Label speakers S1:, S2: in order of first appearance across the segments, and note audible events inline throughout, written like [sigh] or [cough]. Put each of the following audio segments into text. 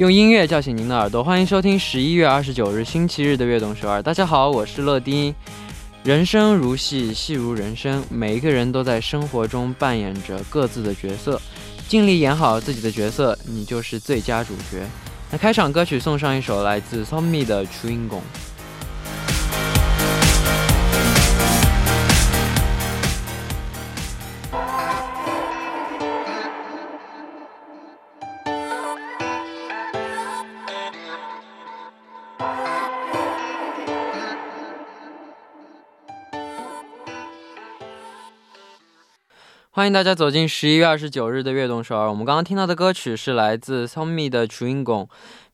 S1: 用音乐叫醒您的耳朵，欢迎收听十一月二十九日星期日的《悦动首尔》。大家好，我是乐丁。人生如戏，戏如人生，每一个人都在生活中扮演着各自的角色，尽力演好自己的角色，你就是最佳主角。那开场歌曲送上一首来自 Tommy 的《Chewing Gum》。欢迎大家走进十一月二十九日的悦动首尔。我们刚刚听到的歌曲是来自 Tommy 的《Dream g o n》。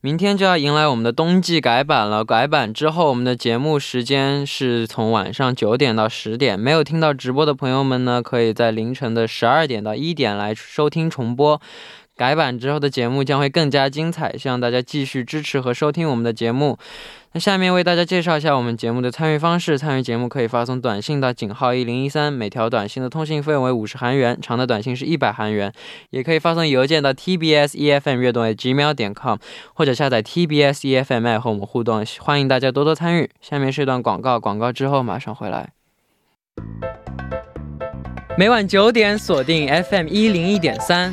S1: 明天就要迎来我们的冬季改版了。改版之后，我们的节目时间是从晚上九点到十点。没有听到直播的朋友们呢，可以在凌晨的十二点到一点来收听重播。改版之后的节目将会更加精彩，希望大家继续支持和收听我们的节目。那下面为大家介绍一下我们节目的参与方式：参与节目可以发送短信到井号一零一三，每条短信的通信费用为五十韩元，长的短信是一百韩元；也可以发送邮件到 tbs efm 悦动 gmail 点 com，或者下载 tbs efm 和我们互动。欢迎大家多多参与。下面是一段广告，广告之后马上回来。每晚九点锁定 FM 一零一点三，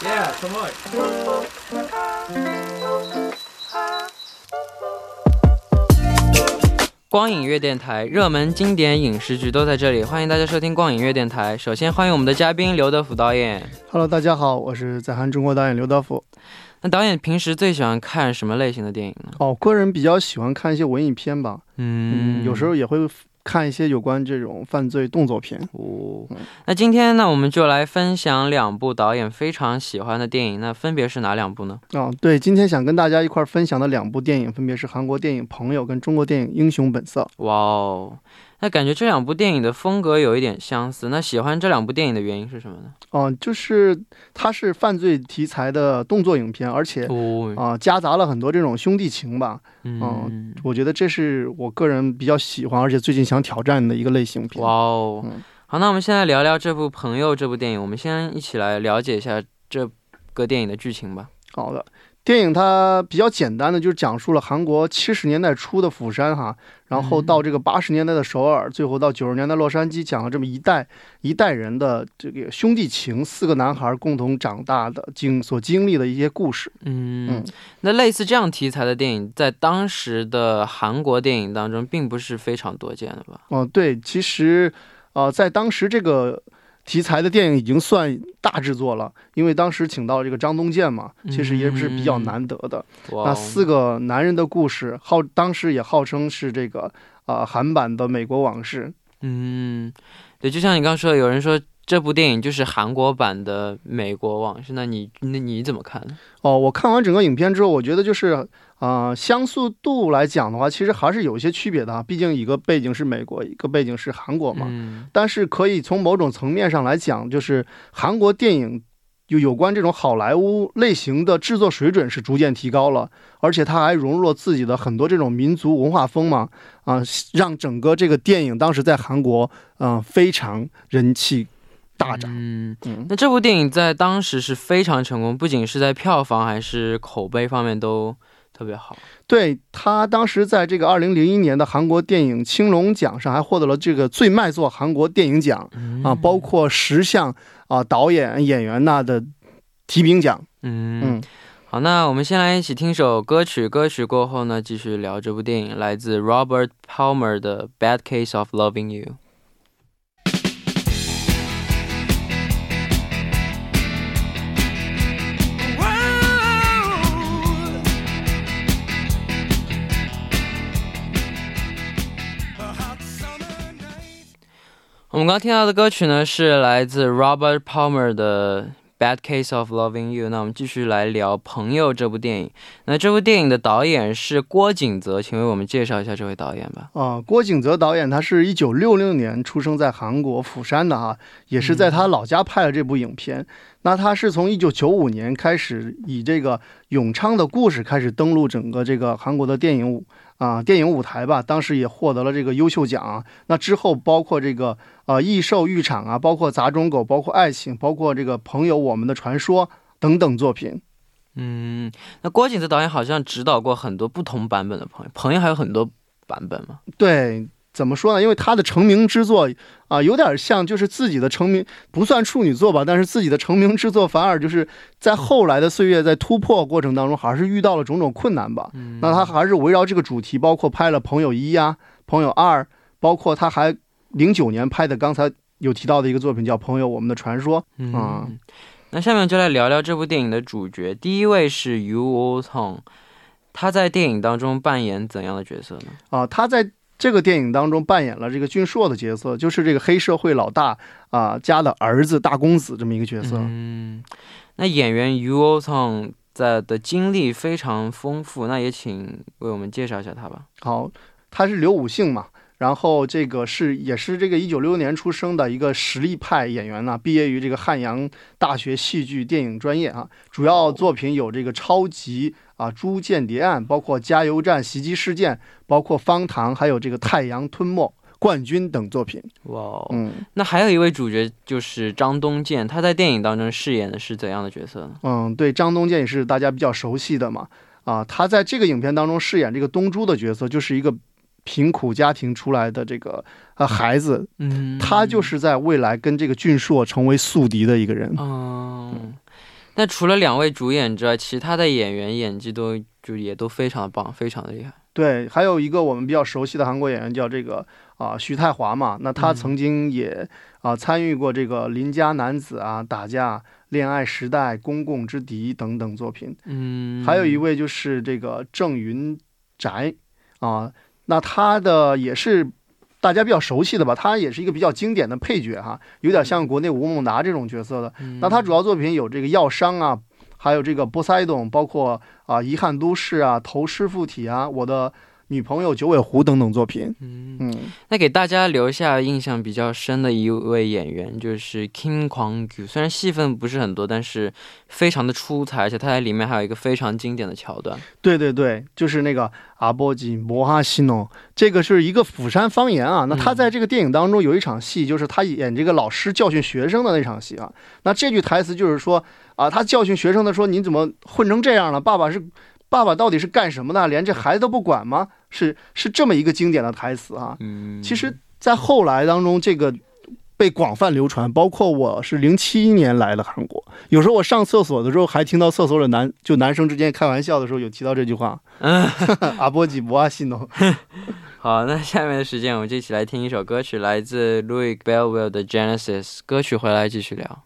S2: Yeah, come on. [laughs]
S1: 光影乐电台，热门经典影视剧都在这里，欢迎大家收听光影乐电台。首先欢迎我们的嘉宾刘德福导演。
S3: Hello，大家好，我是在韩中国导演刘德福。
S1: 那导演平时最喜欢看什么类型的电影呢？
S3: 哦，个人比较喜欢看一些文艺片吧，嗯，有时候也会看一些有关这种犯罪动作片。
S1: 哦，那今天呢，我们就来分享两部导演非常喜欢的电影，那分别是哪两部呢？
S3: 哦，对，今天想跟大家一块儿分享的两部电影，分别是韩国电影《朋友》跟中国电影《英雄本色》。
S1: 哇哦，那感觉这两部电影的风格有一点相似。那喜欢这两部电影的原因是什么呢？
S3: 哦，就是它是犯罪题材的动作影片，而且
S1: 哦，
S3: 啊、夹杂了很多这种兄弟情吧。
S1: 嗯，
S3: 我觉得这是我个人比较喜欢，而且最近想挑战的一个类型片。
S1: 哇哦
S3: 嗯，
S1: 好，那我们现在聊聊这部《朋友》这部电影。我们先一起来了解一下这个电影的剧情吧。
S3: 好的，电影它比较简单的，就是讲述了韩国七十年代初的釜山哈，然后到这个八十年代的首尔，最后到九十年代洛杉矶，讲了这么一代一代人的这个兄弟情，四个男孩共同长大的经所经历的一些故事。
S1: 嗯
S3: 嗯，
S1: 那类似这样题材的电影，在当时的韩国电影当中，并不是非常多见的吧？
S3: 哦、对，其实，呃，在当时这个。题材的电影已经算大制作了，因为当时请到这个张东健嘛，其实也是比较难得的。那四个男人的故事，号当时也号称是这个啊、韩版的《美国往事》。
S1: 嗯，对，就像你刚刚说的，有人说这部电影就是韩国版的《美国往事》，那你那你怎么看呢？
S3: 哦，我看完整个影片之后，我觉得就是啊、相似度来讲的话，其实还是有一些区别的啊。毕竟一个背景是美国，一个背景是韩国嘛。
S1: 嗯
S3: 但是可以从某种层面上来讲，就是韩国电影有有关这种好莱坞类型的制作水准是逐渐提高了，而且它还融入了自己的很多这种民族文化风嘛，啊、让整个这个电影当时在韩国嗯、非常人气大涨。
S1: 嗯，
S3: 嗯，
S1: 那这部电影在当时是非常成功，不仅是在票房还是口碑方面都特别好。
S3: 对他当时在这个二零零一年的韩国电影青龙奖上还获得了这个最卖座韩国电影奖啊，包括十项啊导演演员呐的提名奖。
S1: 嗯
S3: 嗯，
S1: 好，那我们先来一起听首歌曲，歌曲过后呢，继续聊这部电影，来自 Robert Palmer 的《Bad Case of Loving You》。我们刚刚听到的歌曲呢，是来自 Robert Palmer 的。Bad Case of Loving You。那我们继续来聊《朋友》这部电影。那这部电影的导演是郭景泽，请为我们介绍一下这位导演吧。
S3: 啊，郭景泽导演，他是一九六六年出生在韩国釜山的哈，也是在他老家拍了这部影片。那他是从一九九五年开始，以这个永昌的故事开始登陆整个这个韩国的电影舞啊电影舞台吧。当时也获得了这个优秀奖。那之后包括这个。呃，异兽浴场啊，包括杂种狗，包括爱情，包括这个朋友，我们的传说等等作品。
S1: 嗯，那郭景泽导演好像指导过很多不同版本的朋友，朋友还有很多版本吗？
S3: 对，怎么说呢？因为他的成名之作啊，有点像就是自己的成名，不算处女作吧，但是自己的成名之作反而就是在后来的岁月，在突破过程当中，还是遇到了种种困难吧。那他还是围绕这个主题，包括拍了《朋友一》呀，《朋友二》，包括他还。零九年拍的，刚才有提到的一个作品叫《朋友，我们的传说》嗯。
S1: 那下面就来聊聊这部电影的主角。第一位是 Yu o Tong，他在电影当中扮演怎样的角色呢？
S3: 啊，他在这个电影当中扮演了这个俊硕的角色，就是这个黑社会老大啊家的儿子大公子这么一个角色。
S1: 嗯，那演员 Yu o Tong 在的经历非常丰富，那也请为我们介绍一下他吧。
S3: 好，他是刘武信嘛。然后这个是也是这个一九六六年出生的一个实力派演员呢，毕业于这个汉阳大学戏剧电影专业啊，主要作品有这个《超级》啊，《朱间谍案》，包括《加油站袭击事件》，包括《方糖》，还有这个《太阳吞没》冠军等作品。
S1: 哇，嗯，那还有一位主角就是张东健，他在电影当中饰演的是怎样的角色呢？
S3: 嗯，对，张东健也是大家比较熟悉的嘛，啊，他在这个影片当中饰演这个东珠的角色，就是一个。贫苦家庭出来的这个呃孩子，嗯，他就是在未来跟这个俊硕成为宿敌的一个人。
S1: 嗯，那除了两位主演之外，其他的演员演技都就也都非常的棒，非常的厉害。
S3: 对，还有一个我们比较熟悉的韩国演员叫这个啊徐太华嘛，那他曾经也啊参与过这个邻家男子啊打架、恋爱时代、公共之敌等等作品。嗯，还有一位就是这个郑云宅啊。那他的也是大家比较熟悉的吧，他也是一个比较经典的配角哈，有点像国内吴孟达这种角色的。那他主要作品有这个《药商》啊，还有这个《波塞冬》，包括啊《遗憾都市》啊《投尸附体》啊，我的。女朋友九尾狐等等作品，嗯嗯，
S1: 那给大家留下印象比较深的一位演员就是 Kim Kwang Gu，虽然戏份不是很多，但是非常的出彩，而且他在里面还有一个非常经典的桥段。
S3: 对对对，就是那个阿波吉摩哈西诺，这个是一个釜山方言啊。那他在这个电影当中有一场戏，就是他演这个老师教训学生的那场戏啊。那这句台词就是说啊，他教训学生的说：“你怎么混成这样了？爸爸是。”爸爸到底是干什么的？连这孩子都不管吗？是是这么一个经典的台词啊。嗯，其实，在后来当中，这个被广泛流传。包括我是零七年来了韩国，有时候我上厕所的时候，还听到厕所的男就男生之间开玩笑的时候，有提到这句话。[laughs] 嗯，阿波吉博阿西诺。[laughs]
S1: 好，那下面的时间，我们就一起来听一首歌曲，来自 Louis Belleville 的 Genesis 歌曲，回来继续聊。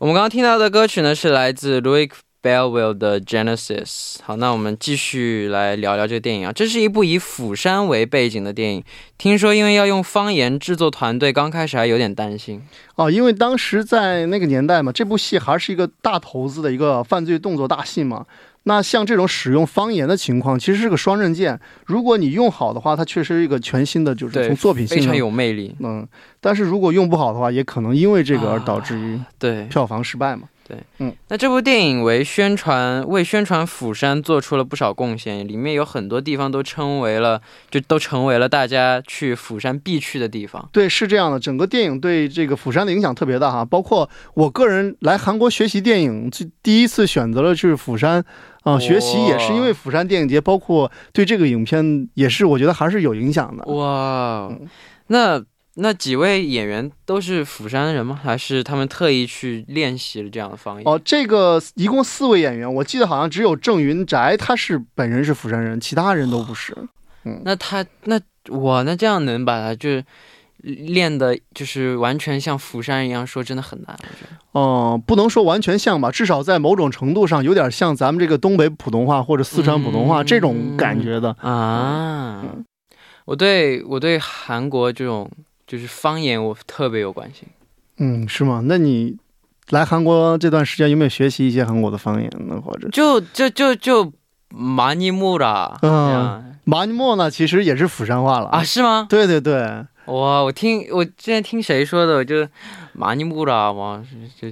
S1: 我们刚刚听到的歌曲呢，是来自 Louis Belleville 的 Genesis。好，那我们继续来聊聊这个电影啊。这是一部以釜山为背景的电影。听说因为要用方言，制作团队刚开始还有点担心
S3: 哦，因为当时在那个年代嘛，这部戏还是一个大投资的一个犯罪动作大戏嘛。那像这种使用方言的情况，其实是个双刃剑。如果你用好的话，它确实是一个全新的，就是从作品性
S1: 非常有魅力。
S3: 嗯，但是如果用不好的话，也可能因为这个而导致于
S1: 对
S3: 票房失败嘛。
S1: 对，嗯，那这部电影为宣传为宣传釜山做出了不少贡献，里面有很多地方都称为了，就都成为了大家去釜山必去的地方。
S3: 对，是这样的，整个电影对这个釜山的影响特别大哈。包括我个人来韩国学习电影，就第一次选择了去釜山啊学习，也是因为釜山电影节，包括对这个影片也是我觉得还是有影响的。
S1: 哇，那。那几位演员都是釜山人吗？还是他们特意去练习了这样的方言？
S3: 哦，这个一共四位演员，我记得好像只有郑云宅他是本人是釜山人，其他人都不是。
S1: 嗯，那他那我那这样能把他就是练的，就是完全像釜山一样说，真的很难。我觉得
S3: 嗯、不能说完全像吧，至少在某种程度上有点像咱们这个东北普通话或者四川普通话、
S1: 嗯
S3: 这种感觉的。
S1: 啊，
S3: 嗯
S1: 我对我对韩国这种就是方言，我特别有关心。
S3: 嗯，是吗？那你来韩国这段时间有没有学习一些韩国的方言呢？或者
S1: 就就就就马尼木了。
S3: 嗯，马尼木呢，其实也是釜山话了
S1: 啊？是吗？
S3: 对对对，
S1: 哇！我听我之前听谁说的，就马尼木老，哇，就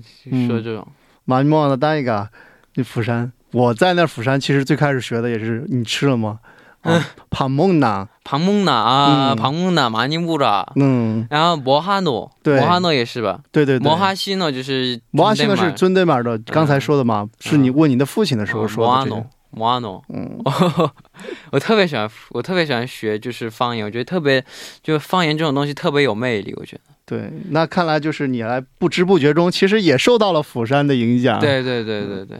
S1: 说这种
S3: 马尼木的，单一个你釜山，我在那釜山，其实最开始学的也是。你吃了吗？啊，帕梦娜，
S1: 방문나啊，
S3: 嗯
S1: 방문나 많이 모라。
S3: 嗯，
S1: 然后摩哈诺，
S3: 对
S1: 摩哈诺也是吧？
S3: 对对对，
S1: 摩哈西诺就是
S3: 摩哈西呢是
S1: 尊
S3: 尊对面的，刚才说的嘛，是你问你的父亲的时候
S1: 摩
S3: 说的这个
S1: 哈诺，，摩哈诺。
S3: 嗯，
S1: 我特别喜欢，我特别喜欢学就是方言，我觉得特别就是方言这种东西特别有魅力，我觉得。
S3: 对，那看来就是你来不知不觉中，其实也受到了釜山的影响。，
S1: 对对对对对。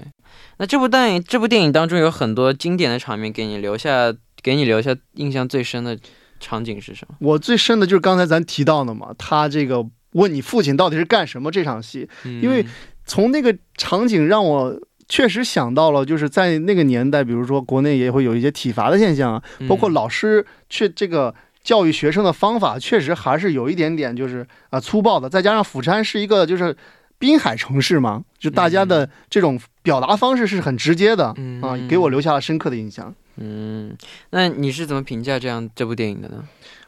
S1: 那这部电影，这部电影当中有很多经典的场面，给你留下 给你留下印象最深的场景是什么？
S3: 我最深的就是刚才咱提到的嘛，他这个问你父亲到底是干什么这场戏，因为从那个场景让我。确实想到了，就是在那个年代，比如说国内也会有一些体罚的现象啊，
S1: 嗯
S3: 包括老师去这个教育学生的方法，确实还是有一点点就是啊、粗暴的。再加上釜山是一个就是滨海城市嘛，就大家的这种表达方式是很直接的
S1: 嗯
S3: 啊，给我留下了深刻的印象。
S1: 嗯，那你是怎么评价这样这部电影的呢？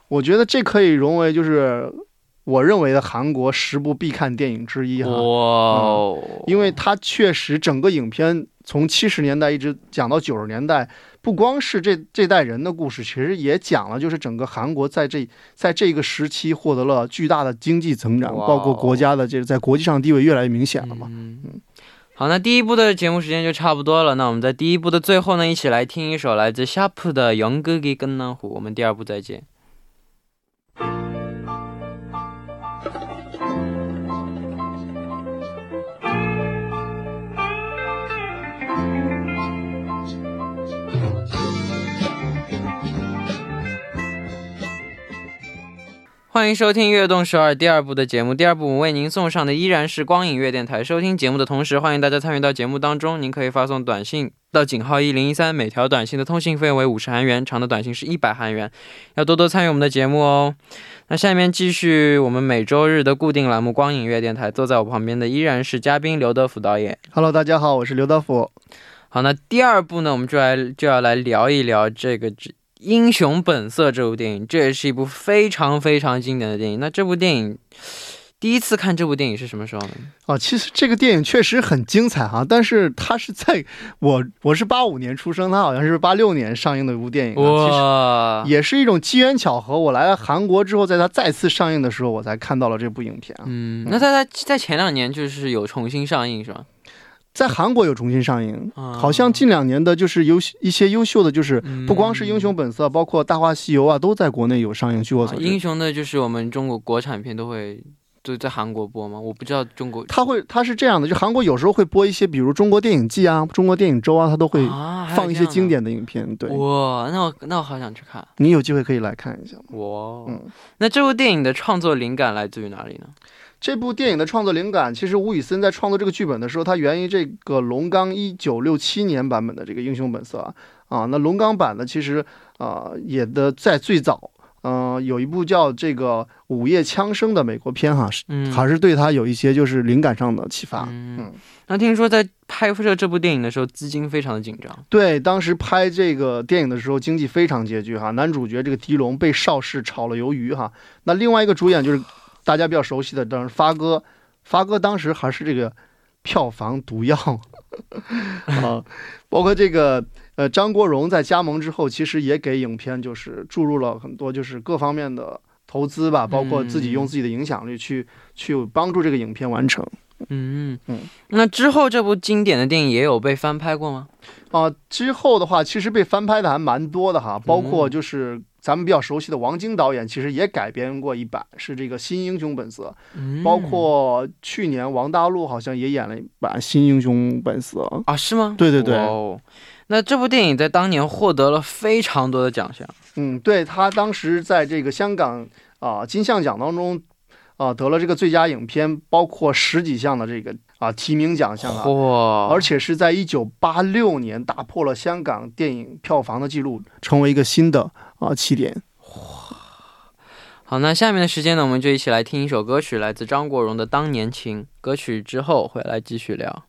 S3: 我觉得这可以融为就是我认为的韩国十部必看电影之一哈。
S1: 哇哦，
S3: 因为它确实整个影片从七十年代一直讲到九十年代，不光是这这代人的故事，其实也讲了就是整个韩国在这在这个时期获得了巨大的经济增长，
S1: 哦
S3: 包括国家的这在国际上地位越来越明显了嘛。
S1: 嗯，好，那第一部的节目时间就差不多了。那我们在第一部的最后呢，一起来听一首来自夏普的《杨哥给跟南虎》。我们第二部再见。欢迎收听《悦动首尔》第二部的节目。第二部我们为您送上的依然是光影乐电台。收听节目的同时，欢迎大家参与到节目当中。您可以发送短信到井号一零一三，每条短信的通信费用为五十韩元，长的短信是一百韩元。要多多参与我们的节目哦。那下面继续我们每周日的固定栏目《光影乐电台》。坐在我旁边的依然是嘉宾刘德福导演。
S3: Hello，大家好，我是刘德福。
S1: 好，那第二部呢，我们就来就要来聊一聊这个《英雄本色》这部电影，这也是一部非常非常经典的电影。那这部电影第一次看这部电影是什么时候呢？
S3: 哦，其实这个电影确实很精彩哈，但是它是在我我是八五年出生，它好像是八六年上映的一部电影啊。其实
S1: 哇，
S3: 也是一种机缘巧合，我来了韩国之后，在它再次上映的时候，我才看到了这部影片啊。
S1: 嗯，那在在在前两年就是有重新上映是吧？
S3: 在韩国有重新上映，
S1: 啊
S3: 好像近两年的就是优一些优秀的，就是
S1: 嗯
S3: 不光是《英雄本色》，包括《大话西游》啊，都在国内有上映。据我
S1: 啊
S3: 所知，
S1: 英雄的就是我们中国国产片都会都在韩国播吗？我不知道中国
S3: 他会他是这样的，就韩国有时候会播一些，比如中国电影季啊、中国电影周啊，他都会放一些经典的影片。对，
S1: 哇，那我那我好想去看
S3: 你有机会可以来看一下。
S1: 哇。
S3: 嗯，
S1: 那这部电影的创作灵感来自于哪里呢？
S3: 这部电影的创作灵感，其实吴宇森在创作这个剧本的时候，它源于这个龙刚一九六七年版本的这个《英雄本色》啊。啊，那龙刚版的其实啊、也的在最早，嗯、有一部叫这个《午夜枪声》的美国片哈，是
S1: 嗯，
S3: 还是对他有一些就是灵感上的启发。
S1: 嗯
S3: 嗯，
S1: 那听说在拍摄这部电影的时候，资金非常的紧张。
S3: 对，当时拍这个电影的时候，经济非常拮据哈。男主角这个狄龙被邵氏炒了鱿鱼哈。那另外一个主演就是大家比较熟悉的，当然发哥，发哥当时还是这个票房毒药 [laughs] 啊。包括这个呃张国荣在加盟之后，其实也给影片就是注入了很多就是各方面的投资吧，包括自己用自己的影响力去、去帮助这个影片完成。
S1: 嗯
S3: 嗯，
S1: 那之后这部经典的电影也有被翻拍过吗？
S3: 啊、之后的话，其实被翻拍的还蛮多的哈，包括就是咱们比较熟悉的王晶导演，其实也改编过一版，是这个《新英雄本色》，
S1: 嗯
S3: 包括去年王大陆好像也演了一版《新英雄本色》。
S1: 啊，是吗？
S3: 对对对
S1: 哦，那这部电影在当年获得了非常多的奖项。
S3: 嗯，对他当时在这个香港啊、金像奖当中啊、得了这个最佳影片，包括十几项的这个啊、提名奖项啊。
S1: 嚯！
S3: 而且是在一九八六年打破了香港电影票房的记录，成为一个新的啊、起点。
S1: 好，那下面的时间呢，我们就一起来听一首歌曲，来自张国荣的《当年情》。歌曲之后回来继续聊。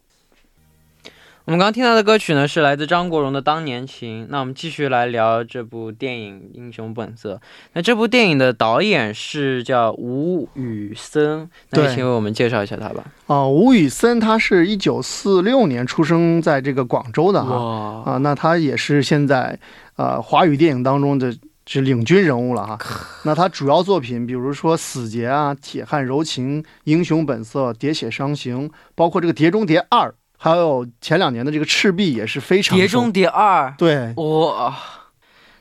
S1: 我们刚刚听到的歌曲呢，是来自张国荣的《当年情》。那我们继续来聊这部电影《英雄本色》。那这部电影的导演是叫吴宇森，那
S3: 对
S1: 请为我们介绍一下他吧。
S3: 啊、吴宇森他是一九四六年出生在这个广州的哈
S1: 哇，
S3: 啊，那他也是现在呃华语电影当中的是领军人物了哈。那他主要作品比如说《死结》啊，《铁汉柔情》《英雄本色》《喋血伤行》，包括这个《碟中谍二》，还有前两年的这个《赤壁》也是非《常受
S1: 碟中谍二》
S3: 对
S1: 哇。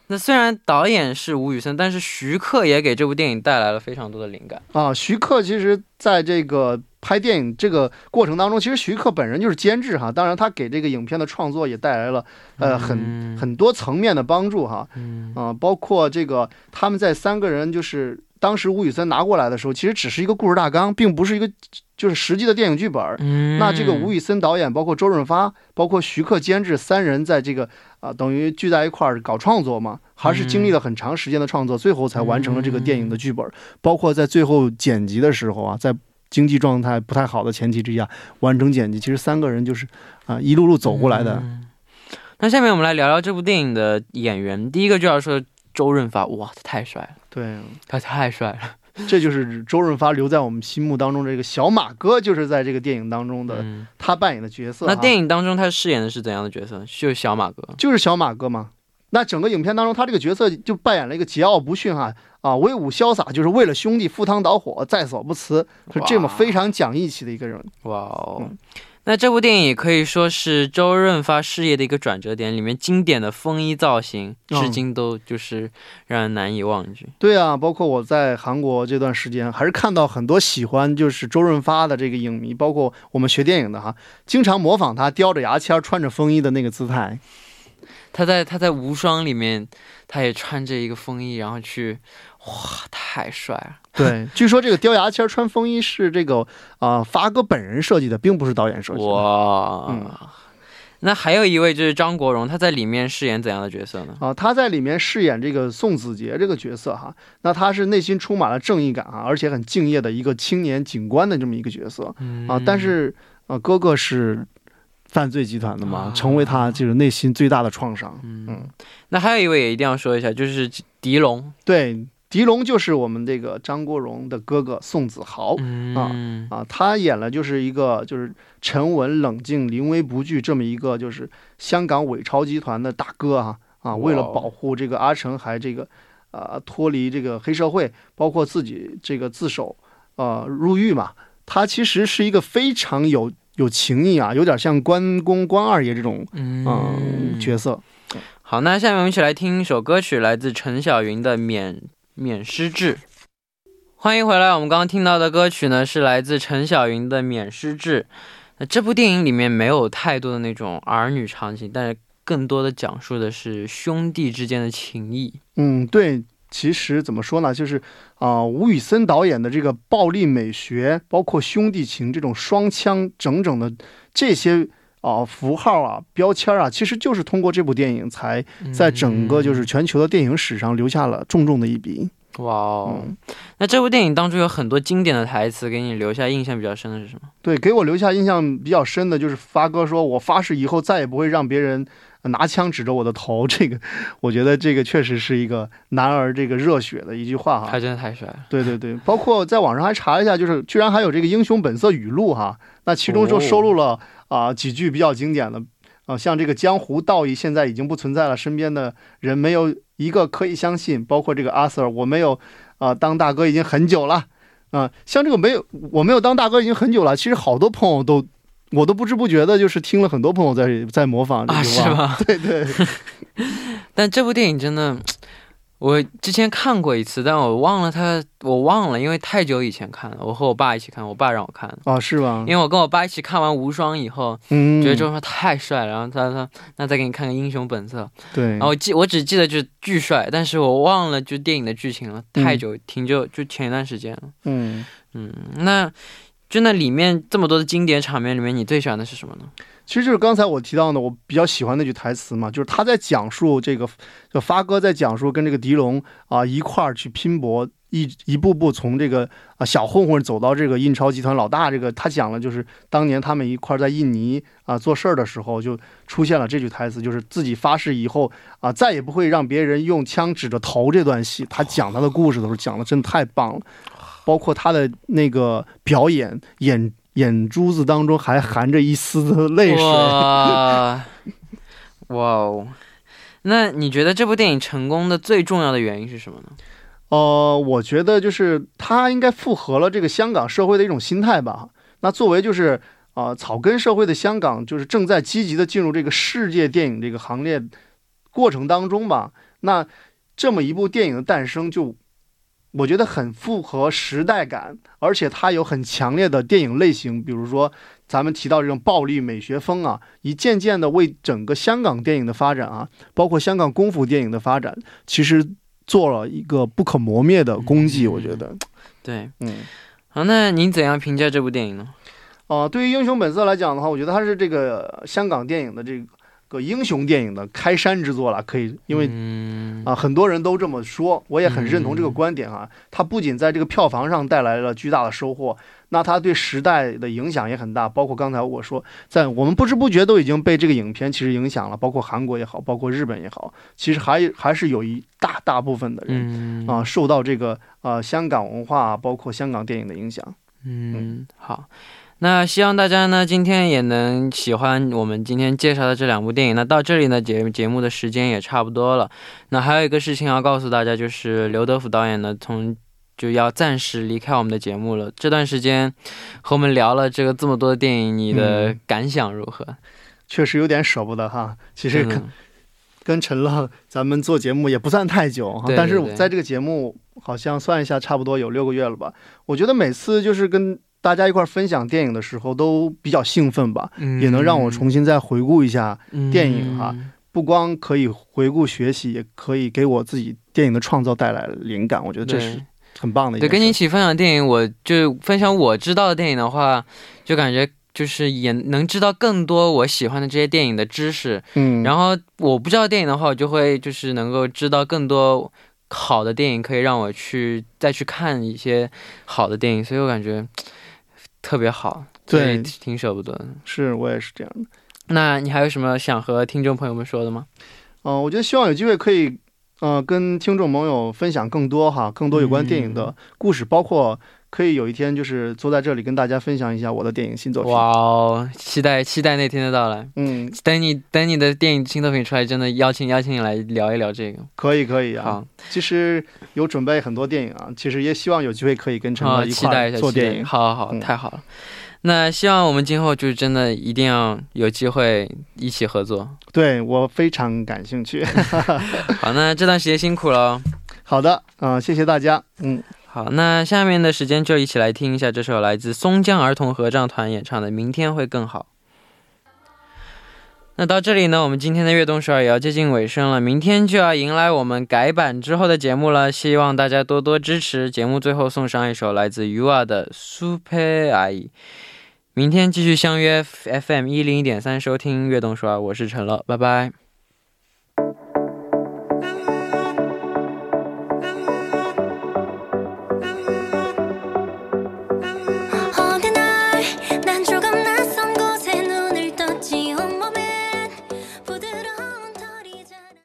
S1: 那虽然导演是吴宇森，但是徐克也给这部电影带来了非常多的灵感。
S3: 啊，徐克其实在这个拍电影这个过程当中，其实徐克本人就是监制哈，当然他给这个影片的创作也带来了呃很
S1: 嗯
S3: 很多层面的帮助哈。
S1: 嗯
S3: 啊，包括这个他们在三个人就是当时吴宇森拿过来的时候，其实只是一个故事大纲，并不是一个就是实际的电影剧本。
S1: 嗯
S3: 那这个吴宇森导演，包括周润发，包括徐克监制三人在这个啊、等于聚在一块儿搞创作嘛，还是经历了很长时间的创作，最后才完成了这个电影的剧本儿。包括在最后剪辑的时候啊，在经济状态不太好的前提之下完成剪辑，其实三个人就是啊、一路路走过来的。
S1: 嗯那下面我们来聊聊这部电影的演员。第一个就要说周润发，哇，他太帅了，
S3: 对，
S1: 他太帅了。[laughs]
S3: 这就是周润发留在我们心目当中这个小马哥，就是在这个电影当中的
S1: 嗯，
S3: 他扮演的角色哈。
S1: 那电影当中他饰演的是怎样的角色？就是小马哥。
S3: 就是小马哥嘛。那整个影片当中，他这个角色就扮演了一个桀骜不驯哈啊，威武潇洒，就是为了兄弟赴汤蹈火，在所不辞，是这么非常讲义气的一个人。
S1: 哇哦。
S3: 嗯
S1: 那这部电影也可以说是周润发事业的一个转折点，里面经典的风衣造型，
S3: 嗯
S1: 至今都就是让人难以忘记。
S3: 对啊，包括我在韩国这段时间，还是看到很多喜欢就是周润发的这个影迷，包括我们学电影的哈，经常模仿他叼着牙签穿着风衣的那个姿态。
S1: 他在他在无双里面，他也穿着一个风衣，然后去，哇，太帅了。
S3: 对，据说这个叼牙签穿风衣是这个啊、发哥本人设计的，并不是导演设计的。
S1: 哇，
S3: 嗯
S1: 那还有一位就是张国荣，他在里面饰演怎样的角色呢？
S3: 啊，他在里面饰演这个宋子杰这个角色哈，那他是内心充满了正义感啊，而且很敬业的一个青年警官的这么一个角色啊。但是呃，哥哥是犯罪集团的嘛，
S1: 啊
S3: 成为他就是内心最大的创伤。
S1: 嗯
S3: 嗯，
S1: 那还有一位也一定要说一下，就是狄龙。
S3: 对，狄龙就是我们这个张国荣的哥哥宋子豪。
S1: 嗯
S3: 啊，他演了就是一个就是沉稳冷静、临危不惧这么一个就是香港伪钞集团的大哥啊啊，为了保护这个阿成，还这个呃脱离这个黑社会，包括自己这个自首呃入狱嘛，他其实是一个非常有有情义啊，有点像关公关二爷这种
S1: 嗯
S3: 嗯、角色。
S1: 好，那下面我们一起来听一首歌曲，来自陈小云的《免免失志》。欢迎回来，我们刚刚听到的歌曲呢是来自陈小云的《免失志》。那这部电影里面没有太多的那种儿女场景，但是更多的讲述的是兄弟之间的情谊。
S3: 嗯，对，其实怎么说呢，就是啊、吴宇森导演的这个暴力美学，包括兄弟情这种双枪整整的这些啊、符号啊、标签啊，其实就是通过这部电影才在整个就是全球的电影史上留下了重重的一笔。
S1: 哇哦，
S3: 嗯，
S1: 那这部电影当中有很多经典的台词，给你留下印象比较深的是什么？
S3: 对，给我留下印象比较深的就是发哥说：“我发誓以后再也不会让别人拿枪指着我的头。”这个，我觉得这个确实是一个男儿这个热血的一句话哈。
S1: 他真的太帅了。
S3: 对对对，包括在网上还查了一下，就是居然还有这个《英雄本色》语录哈，那其中就
S1: 哦
S3: 收录了啊、几句比较经典的啊、像这个江湖道义现在已经不存在了，身边的人没有一个可以相信，包括这个阿 Sir，我没有啊、当大哥已经很久了啊、像这个没有我没有当大哥已经很久了，其实好多朋友都。我都不知不觉的，就是听了很多朋友在在模仿这
S1: 啊，
S3: 句话？[laughs] 对对，[laughs]
S1: 但这部电影真的，我之前看过一次，但我忘了他，我忘了，因为太久以前看了。我和我爸一起看，我爸让我看的。
S3: 哦，是吧？
S1: 因为我跟我爸一起看完《无双》以后，
S3: 嗯，
S1: 觉得周润发太帅了，然后他说：“那再给你看个《英雄本色》。”
S3: 对，
S1: 然后我记，我只记得就是巨帅，但是我忘了就电影的剧情了，太久，挺久，就前一段时间了。
S3: 嗯
S1: 嗯，那就那里面这么多的经典场面里面，你最喜欢的是什么呢？
S3: 其实就是刚才我提到的，我比较喜欢那句台词嘛，就是他在讲述这个，就发哥在讲述跟这个狄龙啊一块儿去拼搏，一一步步从这个啊小混混走到这个印钞集团老大，这个他讲了，就是当年他们一块儿在印尼啊做事儿的时候，就出现了这句台词，就是自己发誓以后啊再也不会让别人用枪指着头这段戏，他讲他的故事的时候讲的真的太棒了，包括他的那个表演眼。眼珠子当中还含着一丝的泪水。
S1: 哇，哇哦！那你觉得这部电影成功的最重要的原因是什么呢？
S3: 呃，我觉得就是它应该符合了这个香港社会的一种心态吧。那作为就是啊草根社会的香港，就是正在积极的进入这个世界电影这个行列过程当中吧。那这么一部电影的诞生就。我觉得很符合时代感，而且它有很强烈的电影类型，比如说咱们提到这种暴力美学风啊，一渐渐的为整个香港电影的发展啊，包括香港功夫电影的发展，其实做了一个不可磨灭的功绩。我觉得，
S1: 对，
S3: 嗯，
S1: 好，那您怎样评价这部电影呢？
S3: 哦，对于《英雄本色》来讲的话，我觉得它是这个香港电影的这个。个英雄电影的开山之作了，可以，因为啊，很多人都这么说，我也很认同这个观点啊。它不仅在这个票房上带来了巨大的收获，那它对时代的影响也很大。包括刚才我说，在我们不知不觉都已经被这个影片其实影响了，包括韩国也好，包括日本也好，其实还还是有一大大部分的人啊受到这个呃香港文化，包括香港电影的影响。
S1: 嗯，好。那希望大家呢今天也能喜欢我们今天介绍的这两部电影。那到这里呢节节目的时间也差不多了。那还有一个事情要告诉大家，就是刘德福导演呢从就要暂时离开我们的节目了。这段时间和我们聊了这个这么多的电影，你的感想如何？
S3: 确实有点舍不得哈。其实跟跟陈乐咱们做节目也不算太久哈，但是在这个节目好像算一下差不多有六个月了吧。我觉得每次就是跟大家一块分享电影的时候都比较兴奋吧，也能让我重新再回顾一下电影哈。不光可以回顾学习，也可以给我自己电影的创造带来灵感。我觉得这是很棒的。
S1: 对，跟你一起分享电影，我就分享我知道的电影的话，就感觉就是也能知道更多我喜欢的这些电影的知识。
S3: 嗯，
S1: 然后我不知道电影的话，我就会就是能够知道更多好的电影，可以让我去再去看一些好的电影。所以我感觉。特别好，
S3: 对，
S1: 挺舍不得的。
S3: 是我也是这样的。
S1: 那你还有什么想和听众朋友们说的吗？
S3: 嗯，我觉得希望有机会可以，呃，跟听众朋友分享更多哈，更多有关电影的故事，包括。可以有一天就是坐在这里跟大家分享一下我的电影新作品。
S1: 哇哦，期待期待那天的到来。
S3: 嗯，
S1: 等你等你的电影新作品出来，真的邀请邀请你来聊一聊这个。
S3: 可以可以啊。其实有准备很多电影啊，其实也希望有机会可以跟陈哥一
S1: 块
S3: 做电影。
S1: 好好好，太好了。那希望我们今后就是真的一定要有机会一起合作。
S3: 对我非常感兴趣。[laughs]
S1: 好，那这段时间辛苦了。
S3: 好的，嗯，谢谢大家。嗯。
S1: 好，那下面的时间就一起来听一下这首来自松江儿童合唱团演唱的《明天会更好》。那到这里呢，我们今天的悦动首尔也要接近尾声了，明天就要迎来我们改版之后的节目了，希望大家多多支持。节目最后送上一首来自 u a 的《Super 阿姨》。明天继续相约 FM 一零一点三收听悦动首尔，我是陈乐，拜拜。